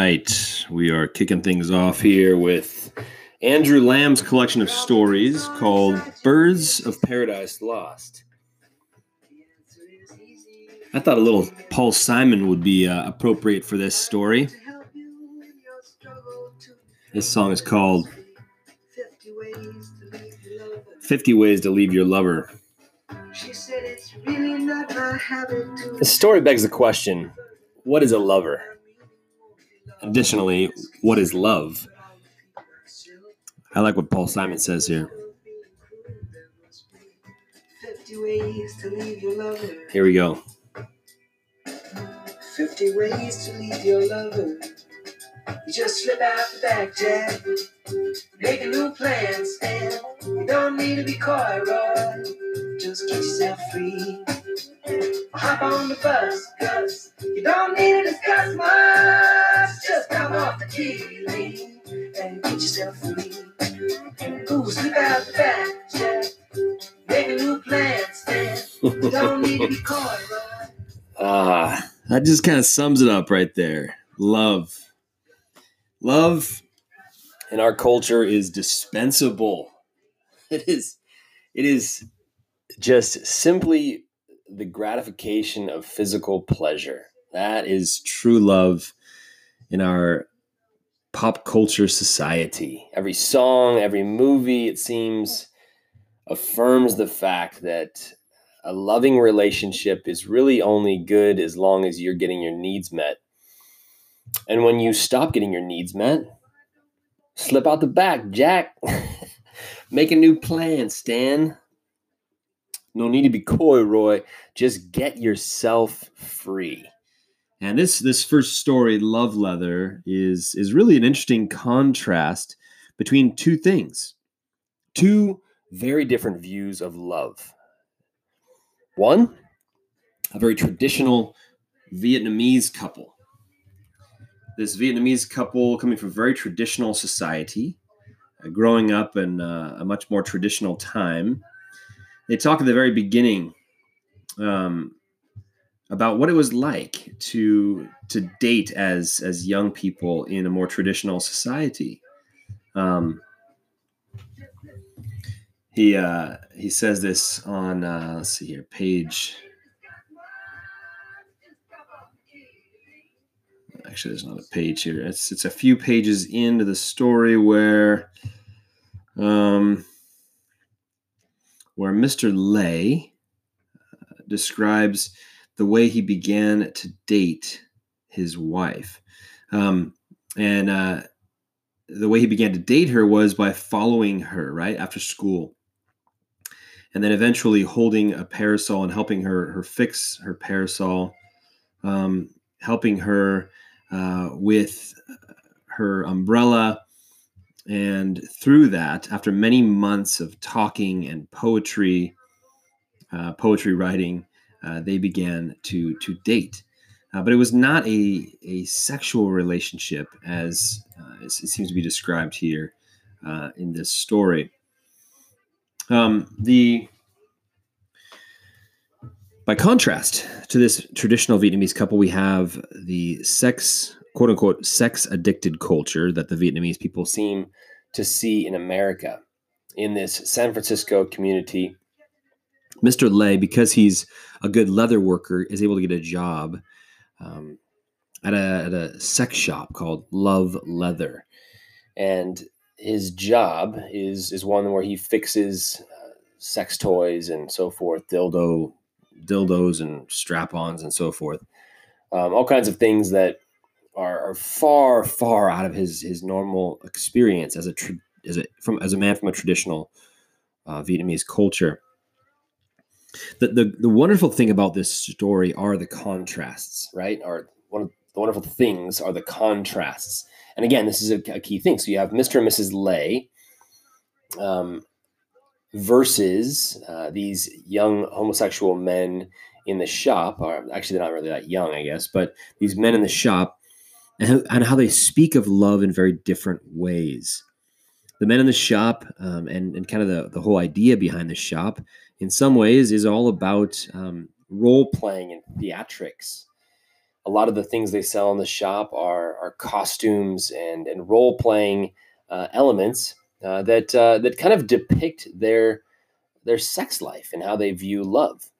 right. We are kicking things off here with Andrew Lam's collection of stories called Birds of Paradise Lost. I thought a little Paul Simon would be uh, appropriate for this story. This song is called 50 Ways to Leave Your Lover. The story begs the question what is a lover? Additionally, what is love? I like what Paul Simon says here. Here we go. 50 ways to leave your lover. You just slip out the back, Jack. Make a new plan, Stan. You don't need to be coy, Roy. Just get yourself free. Hop on the bus, cuz you don't need to discuss much. Just come off the key and get yourself free. Ooh, sleep out the back, Jack. Make a new plan, Stan. You don't need to be Roy. Ah, that just kind of sums it up right there. Love. Love in our culture is dispensable. It is it is just simply the gratification of physical pleasure. That is true love in our pop culture society. Every song, every movie, it seems, affirms the fact that a loving relationship is really only good as long as you're getting your needs met. And when you stop getting your needs met, slip out the back, Jack. Make a new plan, Stan. No need to be coy, Roy. Just get yourself free. And this this first story, Love Leather, is is really an interesting contrast between two things. Two very different views of love. One, a very traditional Vietnamese couple. This Vietnamese couple coming from very traditional society, uh, growing up in uh, a much more traditional time. They talk at the very beginning um, about what it was like to to date as as young people in a more traditional society. Um, he uh, he says this on uh, let's see here page. Actually, there's not a page here. It's it's a few pages into the story where, um, where Mr. Lay uh, describes the way he began to date his wife, um, and uh, the way he began to date her was by following her right after school and then eventually holding a parasol and helping her her fix her parasol, um, helping her uh, with her umbrella, and through that, after many months of talking and poetry, uh, poetry writing, uh, they began to to date. Uh, but it was not a, a sexual relationship as uh, it seems to be described here uh, in this story. Um, the by contrast to this traditional Vietnamese couple, we have the sex, quote unquote, sex addicted culture that the Vietnamese people seem to see in America. In this San Francisco community, Mr. Lay, because he's a good leather worker, is able to get a job um, at, a, at a sex shop called Love Leather. And his job is is one where he fixes uh, sex toys and so forth, dildo, dildos and strap-ons and so forth, um, all kinds of things that are, are, far, far out of his his normal experience as a tra- as a from as a man from a traditional uh, Vietnamese culture. The, the the wonderful thing about this story are the contrasts, right? Are one of the wonderful things are the contrasts and again, this is a, a key thing. So you have Mr. and Mrs. Lay um, versus uh, these young homosexual men in the shop. Or actually, they're not really that young, I guess, but these men in the shop and, how they speak of love in very different ways. The men in the shop um, and, and kind of the, the whole idea behind the shop, in some ways, is all about um, role playing and theatrics. a lot of the things they sell in the shop are, are costumes and, and role playing uh, elements uh, that uh, that kind of depict their their sex life and how they view love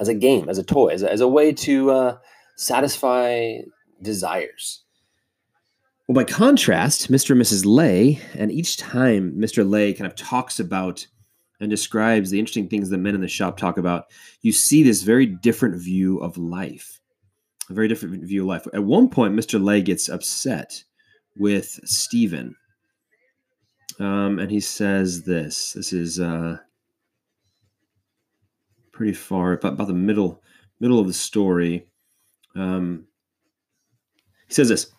as a game, as a toy, as a, as a way to uh, satisfy desires. Well, by contrast, Mr. and Mrs. Lay, and each time Mr. Lay kind of talks about and describes the interesting things that men in the shop talk about, you see this very different view of life. A very different view of life. At one point, Mr. Lay gets upset with Stephen. Um, and he says this. This is uh, pretty far, about, about the middle middle of the story. Um, he says this.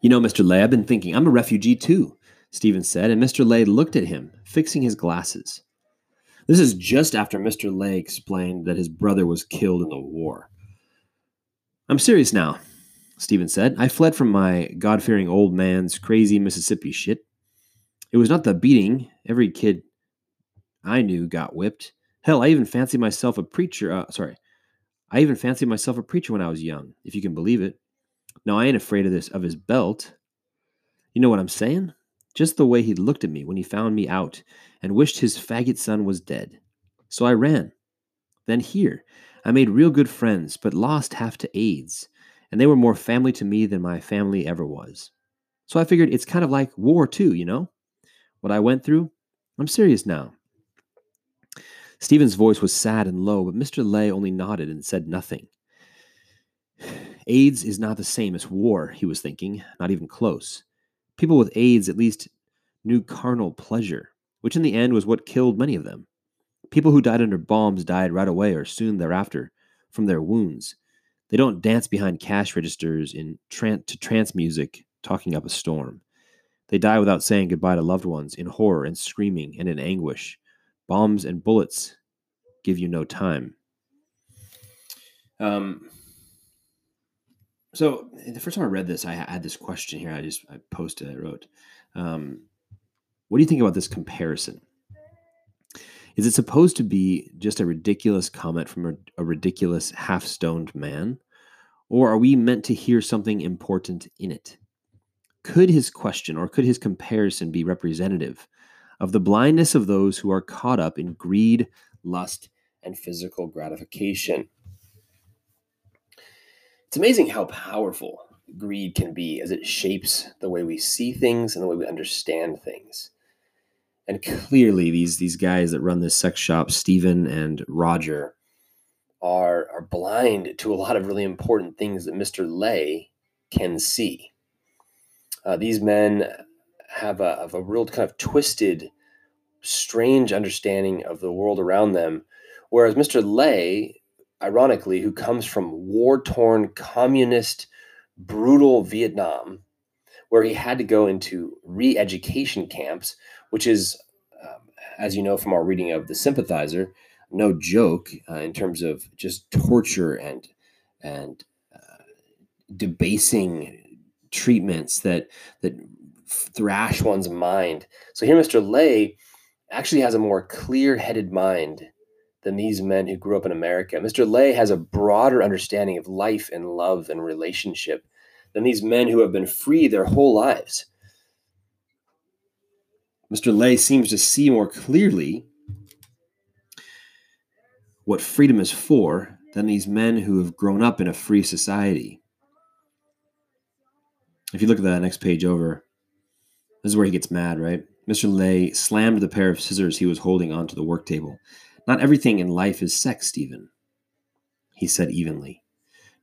You know, Mr. Lay, I've been thinking, I'm a refugee too, Stephen said, and Mr. Lay looked at him, fixing his glasses. This is just after Mr. Lay explained that his brother was killed in the war. I'm serious now, Stephen said. I fled from my God fearing old man's crazy Mississippi shit. It was not the beating. Every kid I knew got whipped. Hell, I even fancied myself a preacher. Uh, sorry. I even fancied myself a preacher when I was young, if you can believe it. No, I ain't afraid of this, of his belt. You know what I'm saying? Just the way he looked at me when he found me out and wished his faggot son was dead. So I ran. Then here, I made real good friends, but lost half to AIDS, and they were more family to me than my family ever was. So I figured it's kind of like war, too, you know? What I went through? I'm serious now. Stephen's voice was sad and low, but Mr. Lay only nodded and said nothing. AIDS is not the same as war, he was thinking, not even close. People with AIDS at least knew carnal pleasure, which in the end was what killed many of them. People who died under bombs died right away or soon thereafter from their wounds. They don't dance behind cash registers in tran- to trance music talking up a storm. They die without saying goodbye to loved ones in horror and screaming and in anguish. Bombs and bullets give you no time. Um, so the first time I read this, I had this question here. I just I posted. I wrote, um, "What do you think about this comparison? Is it supposed to be just a ridiculous comment from a, a ridiculous half-stoned man, or are we meant to hear something important in it? Could his question or could his comparison be representative of the blindness of those who are caught up in greed, lust, and physical gratification?" It's amazing how powerful greed can be as it shapes the way we see things and the way we understand things. And clearly, these these guys that run this sex shop, Stephen and Roger, are are blind to a lot of really important things that Mr. Lay can see. Uh, these men have a, have a real kind of twisted, strange understanding of the world around them, whereas Mr. Lay ironically, who comes from war torn, communist, brutal Vietnam, where he had to go into re education camps, which is, um, as you know from our reading of The Sympathizer, no joke uh, in terms of just torture and and uh, debasing treatments that that thrash one's mind. So here, Mr. Lay actually has a more clear-headed mind than these men who grew up in America. Mr. Lay has a broader understanding of life and love and relationship than these men who have been free their whole lives. Mr. Lay seems to see more clearly what freedom is for than these men who have grown up in a free society. If you look at that next page over, this is where he gets mad, right? Mr. Lay slammed the pair of scissors he was holding onto the work table not everything in life is sex, Stephen, he said evenly.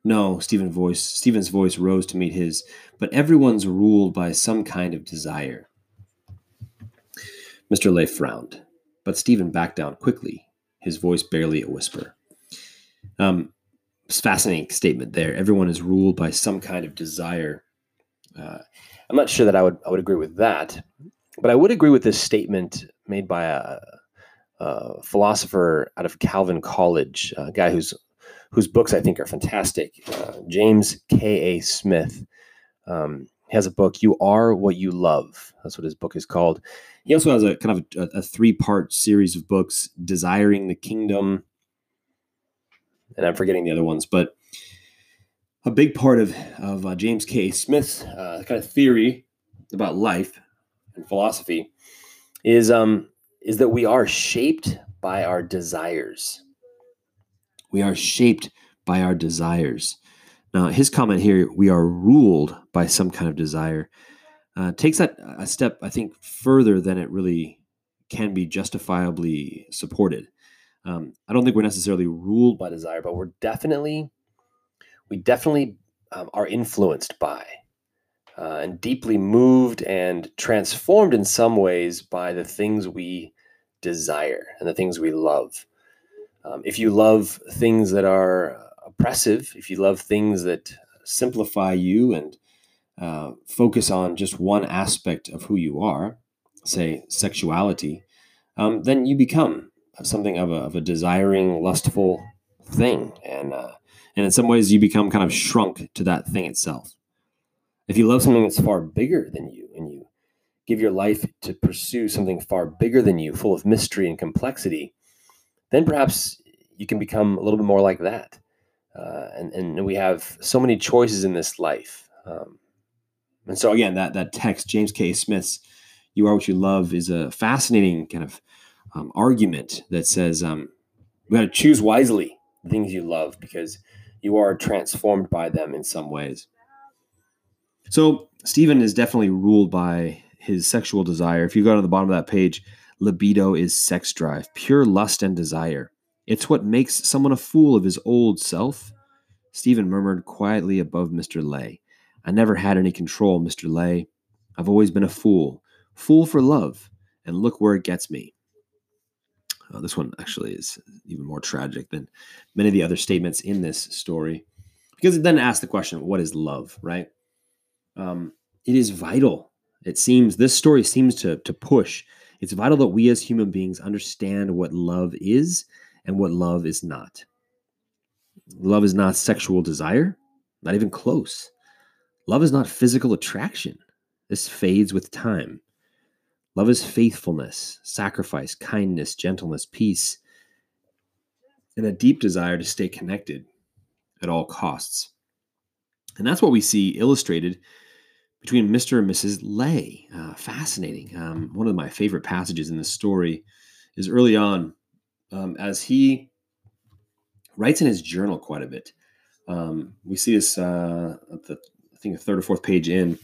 No, Stephen's voice, Stephen's voice rose to meet his, but everyone's ruled by some kind of desire. Mr. Lay frowned, but Stephen backed down quickly, his voice barely a whisper. Um, fascinating statement there. Everyone is ruled by some kind of desire. Uh, I'm not sure that I would I would agree with that, but I would agree with this statement made by a, philosopher out of Calvin College, a guy whose whose books I think are fantastic. Uh, James K. A. Smith um, has a book, "You Are What You Love." That's what his book is called. He also has a kind of a, a three part series of books, "Desiring the Kingdom," and I'm forgetting the other ones, but a big part of, of uh, James K. Smith's uh, kind of theory about life and philosophy is, um, is that we are shaped by our desires. We are shaped by our desires. Now, his comment here, we are ruled by some kind of desire, uh, takes that a step, I think, further than it really can be justifiably supported. Um, I don't think we're necessarily ruled by desire, but we're definitely, we definitely um, are influenced by uh, and deeply moved and transformed in some ways by the things we desire and the things we love. Um, if you love things that are oppressive, if you love things that simplify you and uh, focus on just one aspect of who you are, say sexuality, um, then you become something of a, of a desiring, lustful thing. And, uh, and in some ways, you become kind of shrunk to that thing itself. If you love something that's far bigger than you you give your life to pursue something far bigger than you, full of mystery and complexity, then perhaps you can become a little bit more like that. Uh, and, and we have so many choices in this life. Um, and so again, that that text, James K. Smith's "You Are What You Love," is a fascinating kind of um, argument that says um, we got to choose wisely the things you love because you are transformed by them in some ways. So Stephen is definitely ruled by his sexual desire. If you go to the bottom of that page, libido is sex drive, pure lust and desire. It's what makes someone a fool of his old self. Stephen murmured quietly above Mr. Lay. I never had any control, Mr. Lay. I've always been a fool. Fool for love. And look where it gets me. Uh, this one actually is even more tragic than many of the other statements in this story because it then asks the question what is love, right? Um, it is vital. It seems, this story seems to, to push. It's vital that we as human beings understand what love is and what love is not. Love is not sexual desire, not even close. Love is not physical attraction. This fades with time. Love is faithfulness, sacrifice, kindness, gentleness, peace, and a deep desire to stay connected at all costs. And that's what we see illustrated between Mr. and Mrs. Lay. Uh, fascinating. Um, one of my favorite passages in this story is early on um, as he writes in his journal quite a bit. Um, we see this uh, at the I think the third or fourth page in.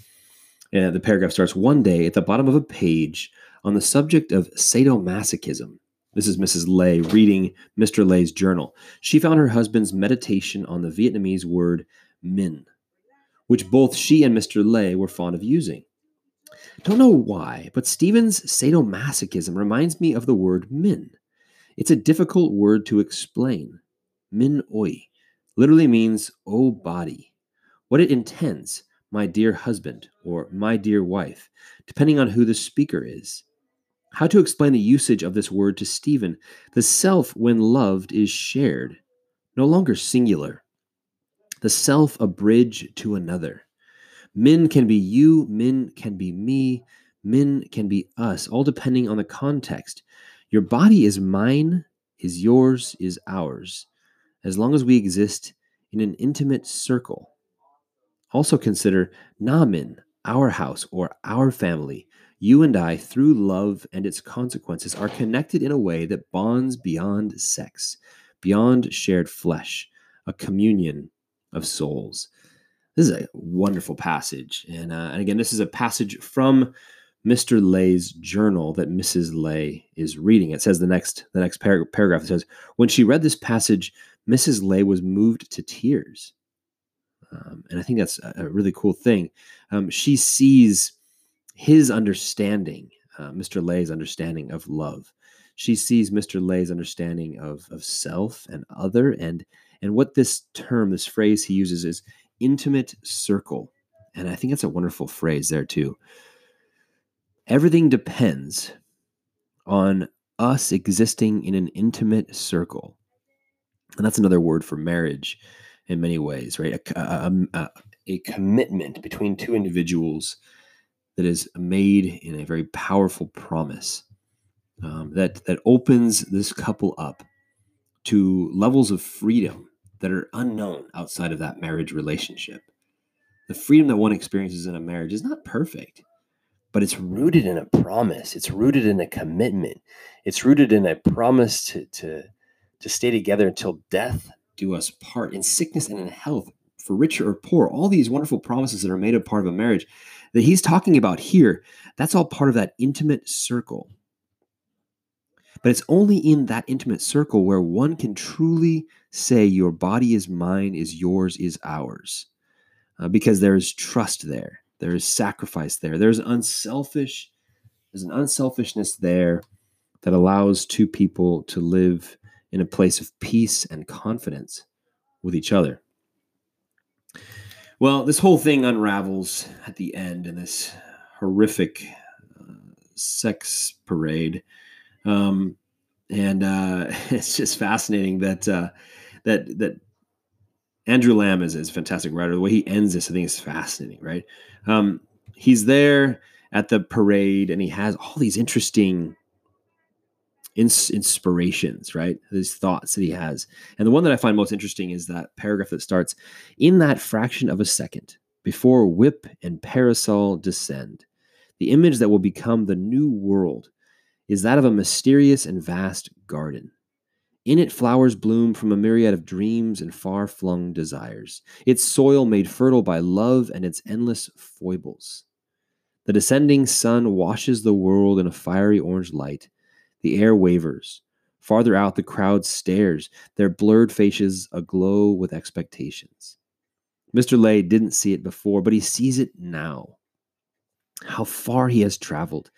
Uh, the paragraph starts one day at the bottom of a page on the subject of sadomasochism. This is Mrs. Lay reading Mr. Lay's journal. She found her husband's meditation on the Vietnamese word min, which both she and Mr. Lay were fond of using. Don't know why, but Stephen's sadomasochism reminds me of the word min. It's a difficult word to explain. Min oi literally means oh body. What it intends, my dear husband or my dear wife, depending on who the speaker is. How to explain the usage of this word to Stephen? The self, when loved, is shared, no longer singular. The self, a bridge to another. Min can be you, min can be me, min can be us, all depending on the context. Your body is mine, is yours, is ours, as long as we exist in an intimate circle. Also consider Namin, our house, or our family. You and I, through love and its consequences, are connected in a way that bonds beyond sex, beyond shared flesh, a communion of souls. This is a wonderful passage. And, uh, and again, this is a passage from Mr. Lay's journal that Mrs. Lay is reading. It says the next the next par- paragraph. It says when she read this passage, Mrs. Lay was moved to tears, um, and I think that's a, really cool thing. Um, she sees his understanding, uh, Mr. Lay's understanding of love. She sees Mr. Lay's understanding of of self and other, and and what this term, this phrase he uses is intimate circle, and I think that's a wonderful phrase there too everything depends on us existing in an intimate circle. And that's another word for marriage in many ways, right? A, a, a, a, commitment between two individuals that is made in a very powerful promise um, that, that opens this couple up to levels of freedom that are unknown outside of that marriage relationship. The freedom that one experiences in a marriage is not perfect, but it's rooted in a promise. It's rooted in a commitment. It's rooted in a promise to, to, to stay together until death do us part, in sickness and in health, for richer or poor. All these wonderful promises that are made a part of a marriage that he's talking about here, that's all part of that intimate circle but it's only in that intimate circle where one can truly say, Your body is mine, is yours, is ours. Uh, because there is trust there, there is sacrifice there, there's unselfish, there's an unselfishness there that allows two people to live in a place of peace and confidence with each other. Well, this whole thing unravels at the end in this horrific uh, sex parade um, and uh, it's just fascinating that uh, that that Andrew Lam is, is a fantastic writer. The way he ends this, I think, is fascinating. Right? Um, he's there at the parade, and he has all these interesting ins- inspirations. Right? These thoughts that he has, and the one that I find most interesting is that paragraph that starts in that fraction of a second before whip and parasol descend. The image that will become the new world is that of a mysterious and vast garden. In it, flowers bloom from a myriad of dreams and far flung desires, its soil made fertile by love and its endless foibles. The descending sun washes the world in a fiery orange light. The air wavers. Farther out, the crowd stares, their blurred faces aglow with expectations. Mr. Lay didn't see it before, but he sees it now. How far he has traveled,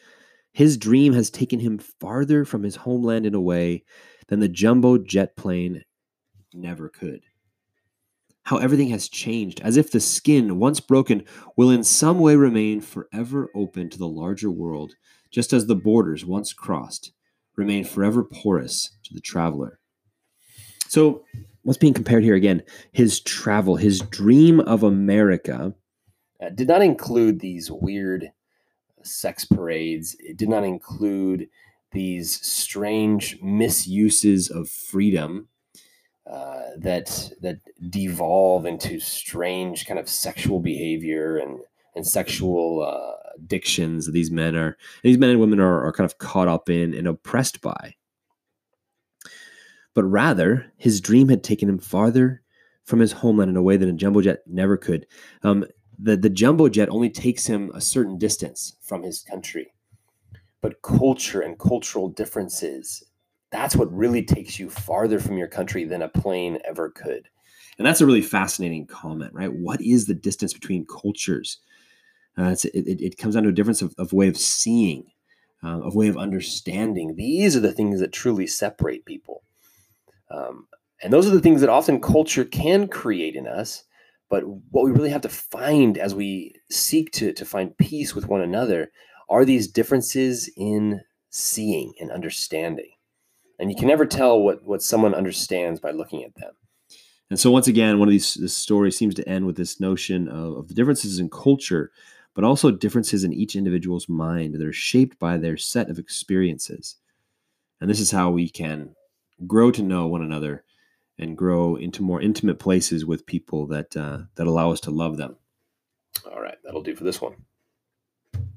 his dream has taken him farther from his homeland in a way than the jumbo jet plane never could. How everything has changed, as if the skin, once broken, will in some way remain forever open to the larger world, just as the borders, once crossed, remain forever porous to the traveler. So, what's being compared here again? His travel, his dream of America, uh, did not include these weird sex parades. It did not include these strange misuses of freedom uh, that that devolve into strange kind of sexual behavior and and sexual uh, addictions that these men are these men and women are, are kind of caught up in and oppressed by. But rather, his dream had taken him farther from his homeland in a way that a jumbo jet never could. Um, the the jumbo jet only takes him a certain distance from his country. But culture and cultural differences that's what really takes you farther from your country than a plane ever could. And that's a really fascinating comment right? What is the distance between cultures? Uh, it, it, it, comes down to a difference of, of way of seeing uh, of way of understanding. These are the things that truly separate people. Um, and those are the things that often culture can create in us but what we really have to find as we seek to, to find peace with one another are these differences in seeing and understanding. And you can never tell what, what someone understands by looking at them. And so, once again, one of these this story seems to end with this notion of, of the differences in culture, but also differences in each individual's mind that are shaped by their set of experiences. And this is how we can grow to know one another and grow into more intimate places with people that uh, that allow us to love them. All right, that'll do for this one.